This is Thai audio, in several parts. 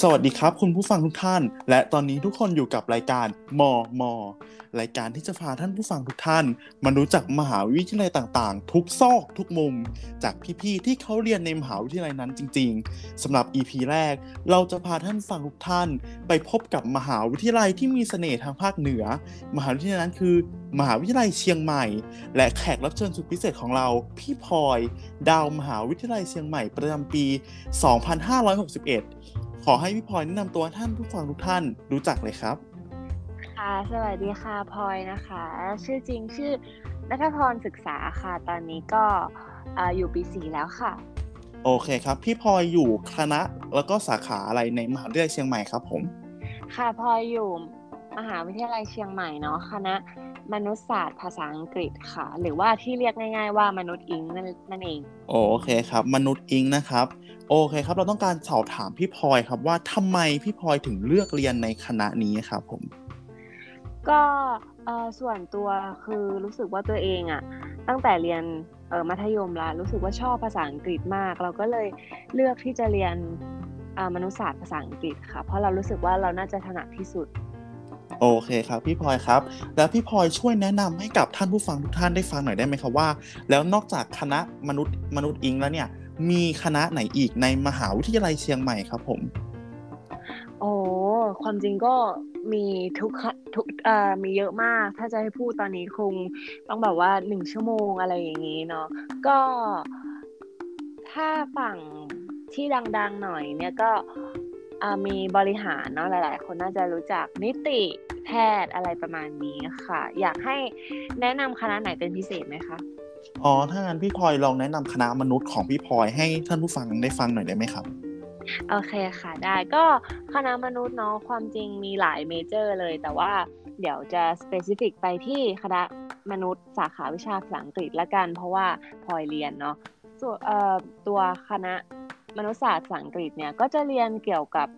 สวัสดีครับ คุณผู้ฟังทุกท่าน และตอนนี้ทุกคนอยู่กับรายการมอมอรายการที่จะพาท่านผู้ฟังทุกท่าน มารู้จักมหาวิทยาลัยต่างๆ ทุกซอกทุกมุม จากพี่ๆที่เขาเรียนในมหาวิทยาลัยนั้นจริง ๆสำหรับ EP แรก เราจะพาท่านฟังทุกท่าน ไปพบกับมหาวิทยาลัยที่มีเสน่ห์ทางภาคเหนือ มหาวิทยาลัยนั้นคือ มหาวิทยาลัยเชียงใหม่ และแขกรับเชิญสุดพิเศษของเรา พี่พลอย ดาวมหาวิทยาลัยเชียงใหม่ประจำปี 2561 ขอให้พี่พลอยแนะนำตัวท่านผู้ฟังทุกท่านรู้จักเลยครับ ค่ะ สวัสดีค่ะพลอยนะคะ ชื่อจริงชื่อนัทพรศึกษาค่ะ ตอนนี้ก็เอ่ออยู่ปีสี่แล้วค่ะ โอเคครับ พี่พลอยอยู่คณะแล้วก็สาขาอะไรในมหาวิทยาลัยเชียงใหม่ครับผม ค่ะพลอยอยู่มหาวิทยาลัยเชียงใหม่เนาะคณะ มนุษยศาสตร์ภาษาอังกฤษค่ะ หรือว่าที่เรียกง่าย ๆ ว่ามนุษย์อิงนั่นนั่นเอง โอเคครับ มนุษย์อิงนะครับ โอเคครับ เราต้องการสอบถามพี่พลอยครับว่าทำไมพี่พลอยถึงเลือกเรียนในคณะนี้ครับผม ก็เอ่อส่วนตัวคือรู้สึกว่าตัวเองอะตั้งแต่เรียนเอ่อมัธยมละรู้สึกว่าชอบภาษาอังกฤษมาก เราก็เลยเลือกที่จะเรียนอ่ามนุษยศาสตร์ภาษาอังกฤษค่ะ เพราะเรารู้สึกว่าเราน่าจะถนัดที่สุด โอเคครับพี่พลอยครับ แล้วพี่พลอยช่วยแนะนำให้กับท่านผู้ฟังทุกท่านได้ฟังหน่อยได้ไหมครับว่า แล้วนอกจากคณะมนุษย์มนุษย์อิงแล้วเนี่ย มีคณะไหนอีกในมหาวิทยาลัยเชียงใหม่ครับผมโอ้ความจริงก็มีทุกคทุกเอ่อมีเยอะมาก ถ้าจะให้พูดตอนนี้คงต้องแบบว่าหนึ่งชั่วโมงอะไรอย่างนี้เนาะก็ถ้าฝั่งที่ดัง ๆ หน่อยเนี่ยก็ มีบริหารเนาะหลาย ๆ คนน่าจะรู้จักนิติแพทย์อะไรประมาณนี้ค่ะ อยากให้แนะนำคณะไหนเป็นพิเศษไหมคะอ๋อถ้างั้นพี่พลอยลองแนะนำคณะมนุษย์ของพี่พลอยให้ท่านผู้ฟังได้ฟังหน่อยได้ไหมครับโอเคค่ะได้ก็คณะมนุษย์เนาะความจริงมีหลายเมเจอร์เลย แต่ว่าเดี๋ยวจะ specific ไปที่คณะมนุษย์สาขาวิชาภาษาอังกฤษละกัน เพราะว่าพลอยเรียนเนาะส่วนเอ่อตัวคณะ มนุษยศาสตร์ภาษาอังกฤษเนี่ยก็จะเรียนเกี่ยวกับ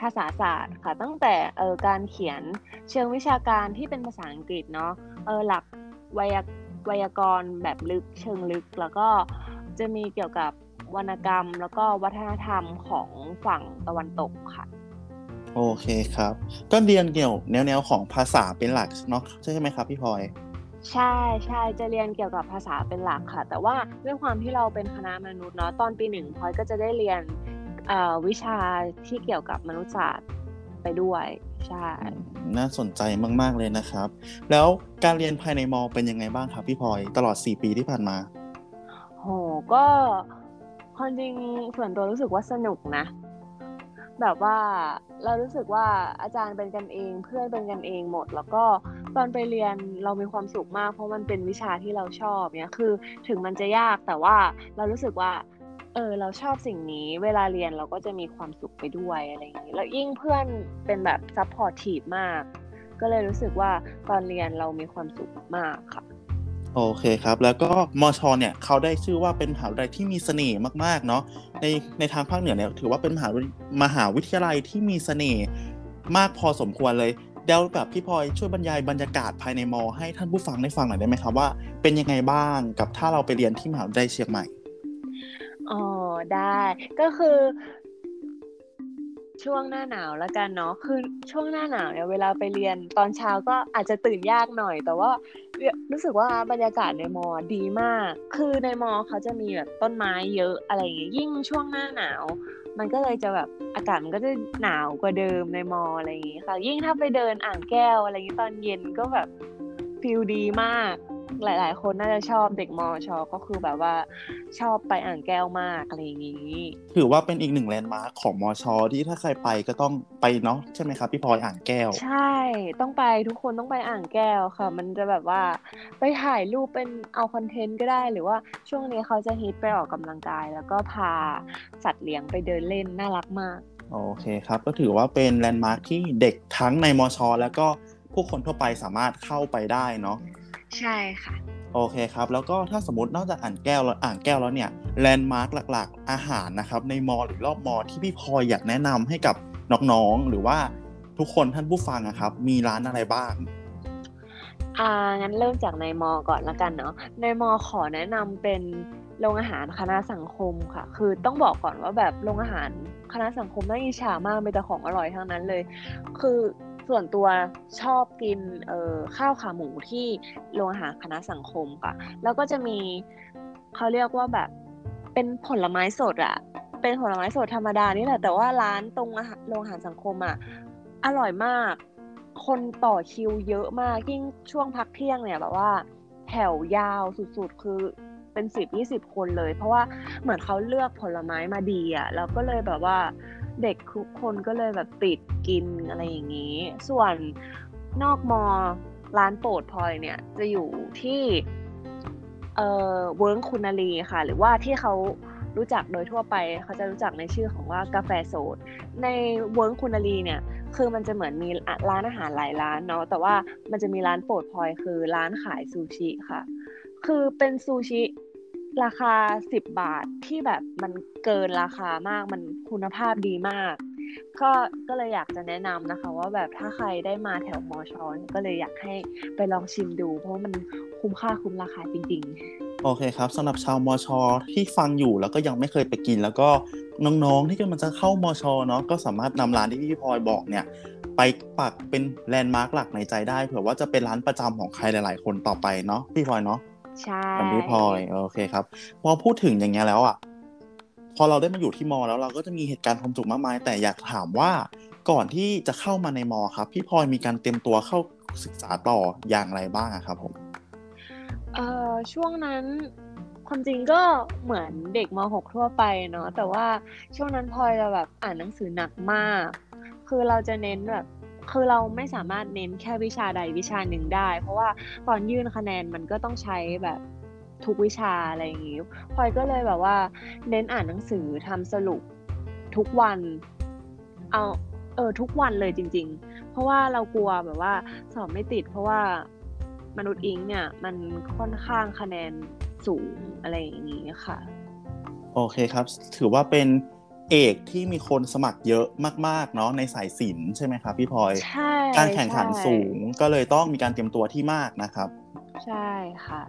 ภาษาศาสตร์ค่ะตั้งแต่เออการเขียนเชิงวิชาการที่เป็นภาษาอังกฤษเนาะเออหลักไวยากไวยากรณ์แบบลึกเชิงลึก แล้วก็จะมีเกี่ยวกับวรรณกรรม แล้วก็วัฒนธรรมของฝั่งตะวันตกค่ะ โอเคครับ ก็เรียนเกี่ยวแนวๆของภาษาเป็นหลักเนาะใช่ไหมครับพี่พลอย ใช่ใช่จะเรียนเกี่ยวกับภาษาเป็นหลักค่ะ แต่ว่าด้วยความที่เราเป็นคณะมนุษย์เนาะตอนปีหนึ่งพลอยก็จะได้เรียนเอ่อวิชาที่เกี่ยวกับมนุษยศาสตร์ไปด้วยใช่น่าสนใจมาก ๆ เลยนะครับ แล้วการเรียนภายในมอเป็นยังไงบ้างครับพี่พลอยตลอด 4 ปีที่ผ่านมาโหก็ความจริงส่วนตัวรู้สึกว่าสนุกนะ แบบว่า เรารู้สึกว่าอาจารย์เป็นกันเอง เพื่อนเป็นกันเองหมด แล้วก็ตอนไปเรียนเรามีความสุขมาก เพราะมันเป็นวิชาที่เราชอบเนี่ยคือถึงมันจะยากแต่ว่าเรารู้สึกว่าเออเราชอบสิ่งนี้เวลาเรียนเราก็จะมีความสุขไปด้วยอะไรอย่างนี้แล้วยิ่งเพื่อนเป็นแบบ supportive มาก ก็เลยรู้สึกว่าตอนเรียนเรามีความสุขมากค่ะ โอเคครับ แล้วก็มอชอเนี่ยเขาได้ชื่อว่าเป็นมหาวิทยาลัยที่มีเสน่ห์มากๆเนาะในในทางภาคเหนือเนี่ยถือว่าเป็นมหาวิมหาวิทยาลัยที่มีเสน่ห์มากพอสมควรเลยเดี๋ยวแบบพี่พลอยช่วยบรรยายบรรยากาศภายในมอ ให้ท่านผู้ฟังได้ฟังหน่อยได้ไหมครับว่าเป็นยังไงบ้างกับถ้าเราไปเรียนที่มหาวิทยาลัยเชียงใหม่อ๋อได้ก็คือ ช่วงหน้าหนาวแล้วกันเนาะคือช่วงหน้าหนาวเนี่ยเวลาไปเรียนตอนเช้าก็อาจจะตื่นยากหน่อย แต่ว่ารู้สึกว่าบรรยากาศในมอดีมาก คือในมอเขาจะมีแบบต้นไม้เยอะอะไรอย่างเงี้ยยิ่งช่วงหน้าหนาว มันก็เลยจะแบบอากาศมันก็จะหนาวกว่าเดิมในมออะไรอย่างเงี้ยค่ะ ยิ่งถ้าไปเดินอ่างแก้วอะไรอย่างเงี้ยตอนเย็นก็แบบ feel ดีมาก หลาย ๆ คนน่าจะชอบเด็กมอชอก็คือแบบว่าชอบไปอ่างแก้วมากอะไรอย่างงี้ ถือว่าเป็นอีกหนึ่งแลนด์มาร์คของมอชอที่ถ้าใครไปก็ต้องไปเนาะใช่ไหมครับพี่พลอยอ่างแก้ว ใช่ต้องไปทุกคนต้องไปอ่างแก้วค่ะ มันจะแบบว่าไปถ่ายรูปเป็นเอาคอนเทนต์ก็ได้ หรือว่าช่วงนี้เขาจะฮิตไปออกกำลังกาย แล้วก็พาสัตว์เลี้ยงไปเดินเล่นน่ารักมากโอเคครับก็ถือว่าเป็นแลนด์มาร์คที่เด็กทั้งในมอชอแล้วก็ผู้คนทั่วไปสามารถเข้าไปได้เนาะ ใช่ค่ะ โอเคครับ แล้วก็ถ้าสมมตินอกจากอ่างแก้วแล้วอ่างแก้วแล้วเนี่ยแลนด์มาร์คหลักๆ อาหารนะครับในมอหรือรอบมอที่พี่พลอยอยากแนะนำให้กับน้องๆหรือว่าทุกคนท่านผู้ฟังอะครับ มีร้านอะไรบ้างอ่างั้นเริ่มจากในมอก่อนละกันเนาะในมอขอแนะนำเป็นโรงอาหารคณะสังคมค่ะ คือต้องบอกก่อนว่าแบบโรงอาหารคณะสังคมน่าอิจฉามากเป็นแต่ของอร่อยทั้งนั้นเลย คือ ส่วนตัวชอบกินเอ่อข้าวขาหมูที่โรงอาหารคณะสังคมค่ะ แล้วก็จะมีเขาเรียกว่าแบบเป็นผลไม้สดอะเป็นผลไม้สดธรรมดานี่แหละ แต่ว่าร้านตรงโรงอาหารสังคมอะอร่อยมาก คนต่อคิวเยอะมากยิ่งช่วงพักเที่ยงเนี่ยแบบว่า แถวยาวสุดๆ คือ เป็นสิบยี่สิบคนเลย เพราะว่าเหมือนเขาเลือกผลไม้มาดีอะแล้วก็เลยแบบว่าเด็กทุกคนก็เลยแบบติดกินอะไรอย่างนี้ ส่วนนอกมอร้านโปรดพลอยเนี่ยจะอยู่ที่เอ่อเวิร์กคุณาลีค่ะ หรือว่าที่เขารู้จักโดยทั่วไปเขาจะรู้จักในชื่อของว่ากาแฟโสดในเวิร์กคุณาลีเนี่ยคือมันจะเหมือนมีร้านอาหารหลายร้านเนาะแต่ว่ามันจะมีร้านโปรดพลอยคือร้านขายซูชิค่ะ คือเป็นซูชิราคา 10 บาทที่แบบมันเกินราคามากมันคุณภาพดีมาก ก็ก็เลยอยากจะแนะนำนะคะ ว่าแบบถ้าใครได้มาแถวมอชอ ก็เลยอยากให้ไปลองชิมดู เพราะมันคุ้มค่าคุ้มราคาจริงโอเคครับสำหรับชาวมอชอที่ฟังอยู่แล้วก็ยังไม่เคยไปกิน แล้วก็น้องๆที่กำลังจะเข้ามอชอเนาะก็สามารถนำร้านที่พี่พลอยบอกเนี่ยไปปักเป็นแลนด์มาร์กหลักในใจได้เผื่อว่าจะเป็นร้านประจำของใครหลาย ๆ คนต่อไปเนาะพี่พลอยเนาะ ใช่กับพี่พลอยโอเคครับ พอพูดถึงอย่างเงี้ยแล้วอะ พอเราได้มาอยู่ที่มอแล้วเราก็จะมีเหตุการณ์ความสุขมากมาย แต่อยากถามว่าก่อนที่จะเข้ามาในมอครับ พี่พลอยมีการเตรียมตัวเข้าศึกษาต่ออย่างไรบ้างอะครับผมเอ่อช่วงนั้นความจริงก็เหมือนเด็กม .6 ทั่วไปเนาะแต่ว่าช่วงนั้นพลอยจะแบบอ่านหนังสือหนักมาก คือเราจะเน้นแบบ คือเราไม่สามารถเน้นแค่วิชาใดวิชาหนึ่งได้ เพราะว่าตอนยื่นคะแนนมันก็ต้องใช้แบบทุกวิชาอะไรอย่างงี้พลอยก็เลยแบบว่า เน้นอ่านหนังสือทำสรุปทุกวัน เอาเออทุกวันเลยจริง ๆ เพราะว่าเรากลัวแบบว่าสอบไม่ติด เพราะว่ามนุษย์อิงเนี่ย มันค่อนข้างคะแนนสูงอะไรอย่างนี้ค่ะ โอเคครับ ถือว่าเป็น เอกที่มีคนสมัครเยอะมากๆเนาะในสายศิลป์ใช่ไหมครับพี่พลอยใช่การแข่งขันใช่สูงก็เลยต้องมีการเตรียมตัวที่มากนะครับ ใช่ค่ะ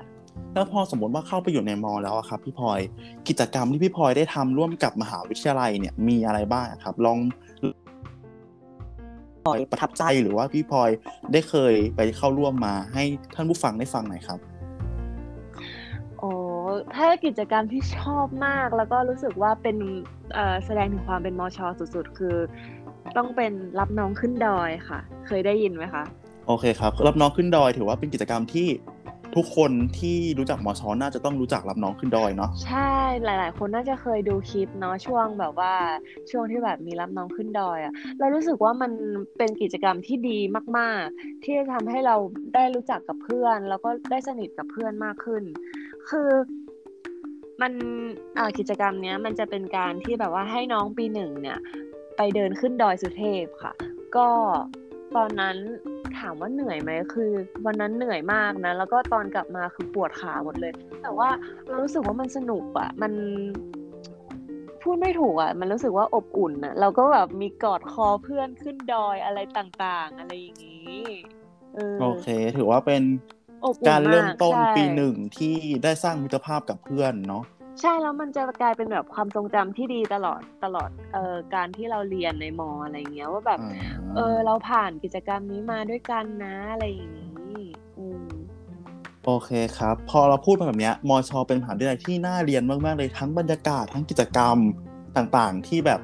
แล้วพอสมมติว่าเข้าไปอยู่ในมอแล้วอะครับ พี่พลอยกิจกรรมที่พี่พลอยได้ทำร่วมกับมหาวิทยาลัยเนี่ยมีอะไรบ้างอะครับ ลองพลอยประทับใจหรือว่าพี่พลอยได้เคยไปเข้าร่วมมาให้ท่านผู้ฟังได้ฟังหน่อยครับโอ้ ถ้ากิจกรรมที่ชอบมากแล้วก็รู้สึกว่าเป็นเอ่อแสดงถึงความเป็นมอชอสุดๆ คือ ต้องเป็นรับน้องขึ้นดอยค่ะ เคยได้ยินไหมคะโอเคครับรับน้องขึ้นดอยถือว่าเป็นกิจกรรมที่ทุกคนที่รู้จักหมอชอน่าจะต้องรู้จักรับน้องขึ้นดอยเนาะใช่หลาย ๆ คนน่าจะเคยดูคลิปเนาะช่วงแบบว่าช่วงที่แบบมีรับน้องขึ้นดอยอะเรารู้สึกว่ามันเป็นกิจกรรมที่ดีมาก ๆ ที่จะทำให้เราได้รู้จักกับเพื่อน แล้วก็ได้สนิทกับเพื่อนมากขึ้น คือ มันอ่ากิจกรรมเนี้ยมันจะเป็นการที่แบบว่าให้น้องปีหนึ่งเนี่ย ไปเดินขึ้นดอยสุเทพค่ะ ก็ตอนนั้นถามว่าเหนื่อยไหมคือ วันนั้นเหนื่อยมากนะ แล้วก็ตอนกลับมาคือปวดขาหมดเลย แต่ว่าเรารู้สึกว่ามันสนุกอะมันพูดไม่ถูกอะมันรู้สึกว่าอบอุ่นอะเราก็แบบมีกอดคอเพื่อนขึ้นดอยอะไรต่างๆ อะไรอย่างนี้เออโอเค ถือว่าเป็นอบอุ่นการเริ่มต้นมากใช่ปีหนึ่งที่ได้สร้างมิตรภาพกับเพื่อนเนาะ ใช่แล้วมันจะกลายเป็นแบบความทรงจำที่ดีตลอดตลอดเอ่อการที่เราเรียนในมออะไรเงี้ยว่าแบบอ่าเออเราผ่านกิจกรรมนี้มาด้วยกันนะอะไรอย่างนี้อืมโอเคครับ พอเราพูดมาแบบเนี้ยมอชอเป็นมหาวิทยาลัยที่น่าเรียนมากๆเลยทั้งบรรยากาศทั้งกิจกรรมต่างๆ ที่แบบ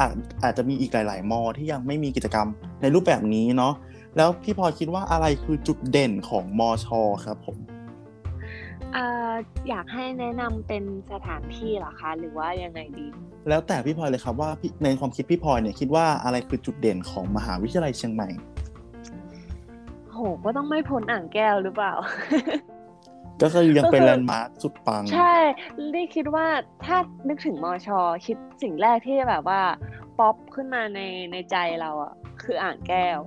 อาจอาจจะมีอีกหลาย ๆ มอที่ยังไม่มีกิจกรรมในรูปแบบนี้เนาะแล้วพี่พลอยคิดว่าอะไรคือจุดเด่นของมอชอครับผม อ่าอยากให้แนะนำเป็นสถานที่เหรอคะ หรือว่ายังไงดี แล้วแต่พี่พลอยเลยครับว่าพี่ในความคิดพี่พลอยเนี่ยคิดว่าอะไรคือจุดเด่นของมหาวิทยาลัยเชียงใหม่ โห ก็ต้องไม่พ้นอ่างแก้วหรือเปล่า ก็คือยังเป็นก็คือแลนด์มาร์คสุดปัง ใช่ลี่คิดว่าถ้านึกถึงมอชอคิดสิ่งแรกที่แบบว่า ป๊อปขึ้นมาในในใจเราอะคืออ่างแก้ว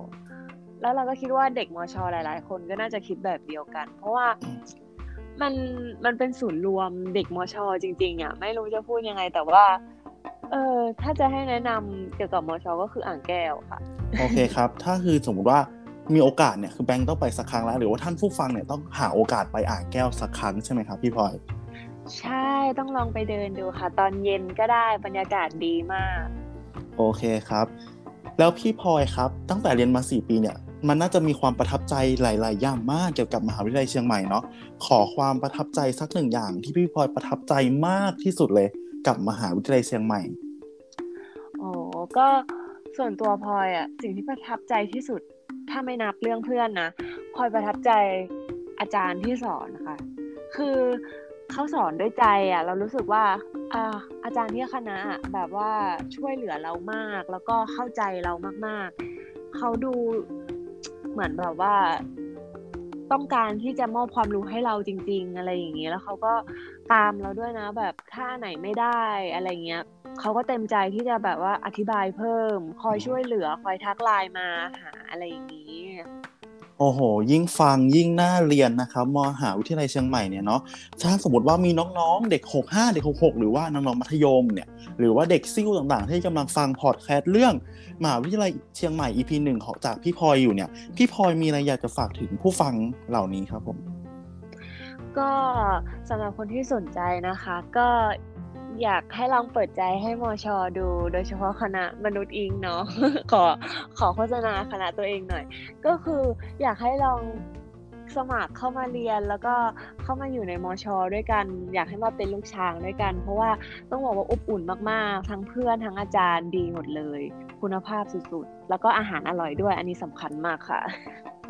แล้วเราก็คิดว่าเด็กมอชอหลาย ๆ คนก็น่าจะคิดแบบเดียวกัน เพราะว่า มันมันเป็นศูนย์รวมเด็กมอชอจริง ๆอะไม่รู้จะพูดยังไงแต่ว่า เออถ้าจะให้แนะนำเกี่ยวกับมอชอก็คืออ่างแก้วค่ะ โอเคครับ ถ้าคือสมมุติว่ามีโอกาสเนี่ยคือแบงค์ต้องไปสักครั้งแล้ว หรือว่าท่านผู้ฟังเนี่ยต้องหาโอกาสไปอ่างแก้วสักครั้งใช่ไหมครับพี่พลอยใช่ต้องลองไปเดินดูค่ะ ตอนเย็นก็ได้บรรยากาศดีมาก โอเคครับ แล้วพี่พลอยครับ ตั้งแต่เรียนมา4ปีเนี่ย มันน่าจะมีความประทับใจหลาย ๆ อย่างมากเกี่ยวกับมหาวิทยาลัยเชียงใหม่เนาะขอความประทับใจสักหนึ่งอย่างที่พี่พลอยประทับใจมากที่สุดเลยกับมหาวิทยาลัยเชียงใหม่โอ้ก็ส่วนตัวพลอยอะสิ่งที่ประทับใจที่สุดถ้าไม่นับเรื่องเพื่อนนะพลอยประทับใจอาจารย์ที่สอนนะคะคือเขาสอนด้วยใจอะเรารู้สึกว่าอ่าอาจารย์ที่คณะอะแบบว่าช่วยเหลือเรามาก แล้วก็เข้าใจเรามากๆ เขาดู เหมือนแบบว่า ต้องการที่จะมอบความรู้ให้เราจริง ๆ อะไรอย่างเงี้ยแล้วเขาก็ตามเราด้วยนะ แบบถ้าไหนไม่ได้อะไรเงี้ยเขาก็เต็มใจที่จะแบบว่าอธิบายเพิ่ม คอยช่วยเหลือ คอยทักไลน์มาหาอะไรอย่างนี้ โอ้โห ยิ่งฟังยิ่งน่าเรียนนะครับมหาวิทยาลัยเชียงใหม่เนี่ยเนาะถ้าสมมติว่ามีน้องๆ เด็ก 65 เด็ก 66 หรือว่าน้องๆมัธยมเนี่ยหรือว่าเด็กซิ่วต่างๆ ที่กำลังฟังพอดแคสต์เรื่องมหาวิทยาลัยเชียงใหม่ EP หนึ่งของจากพี่พลอยอยู่เนี่ย พี่พลอยมีอะไรอยากจะฝากถึงผู้ฟังเหล่านี้ครับผม ก็สำหรับคนที่สนใจนะคะ ก็อยากให้ลองเปิดใจให้มอชอดู โดยเฉพาะคณะมนุษย์อิงเนาะขอขอโฆษณาคณะตัวเองหน่อย ก็คืออยากให้ลองสมัครเข้ามาเรียนแล้วก็เข้ามาอยู่ในมอชอด้วยกัน อยากให้มาเป็นลูกช้างด้วยกัน เพราะว่าต้องบอกว่าอบอุ่นมากๆ ทั้งเพื่อนทั้งอาจารย์ดีหมดเลย คุณภาพสุดๆ แล้วก็อาหารอร่อยด้วย อันนี้สำคัญมากค่ะ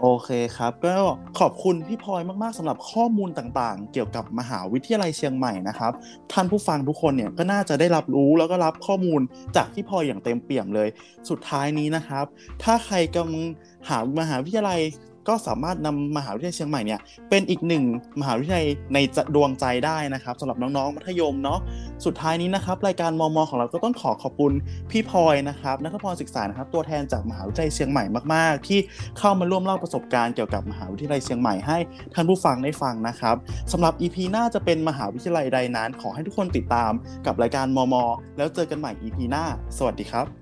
โอเคครับ ก็ขอบคุณพี่พลอยมากๆสำหรับข้อมูลต่างๆ เกี่ยวกับมหาวิทยาลัยเชียงใหม่นะครับ ท่านผู้ฟังทุกคนเนี่ยก็น่าจะได้รับรู้แล้วก็รับข้อมูลจากพี่พลอยอย่างเต็มเปี่ยมเลย สุดท้ายนี้นะครับ ถ้าใครกำลังหามหาวิทยาลัย ก็สามารถนำมหาวิทยาลัยเชียงใหม่เนี่ยเป็นอีกหนึ่งมหาวิทยาลัยในดวงใจได้นะครับสำหรับน้องๆมัธยมเนาะสุดท้ายนี้นะครับรายการมมของเราก็ต้องขอขอบคุณพี่พลอยนะครับนักพรศึกษานะครับตัวแทนจากมหาวิทยาลัยเชียงใหม่มากๆ ที่เข้ามาร่วมเล่าประสบการณ์เกี่ยวกับมหาวิทยาลัยเชียงใหม่ให้ท่านผู้ฟังได้ฟังนะครับสำหรับ EP หน้าจะเป็นมหาวิทยาลัยใดนั้น ขอให้ทุกคนติดตามกับรายการมมแล้วเจอกันใหม่ EP หน้า สวัสดีครับ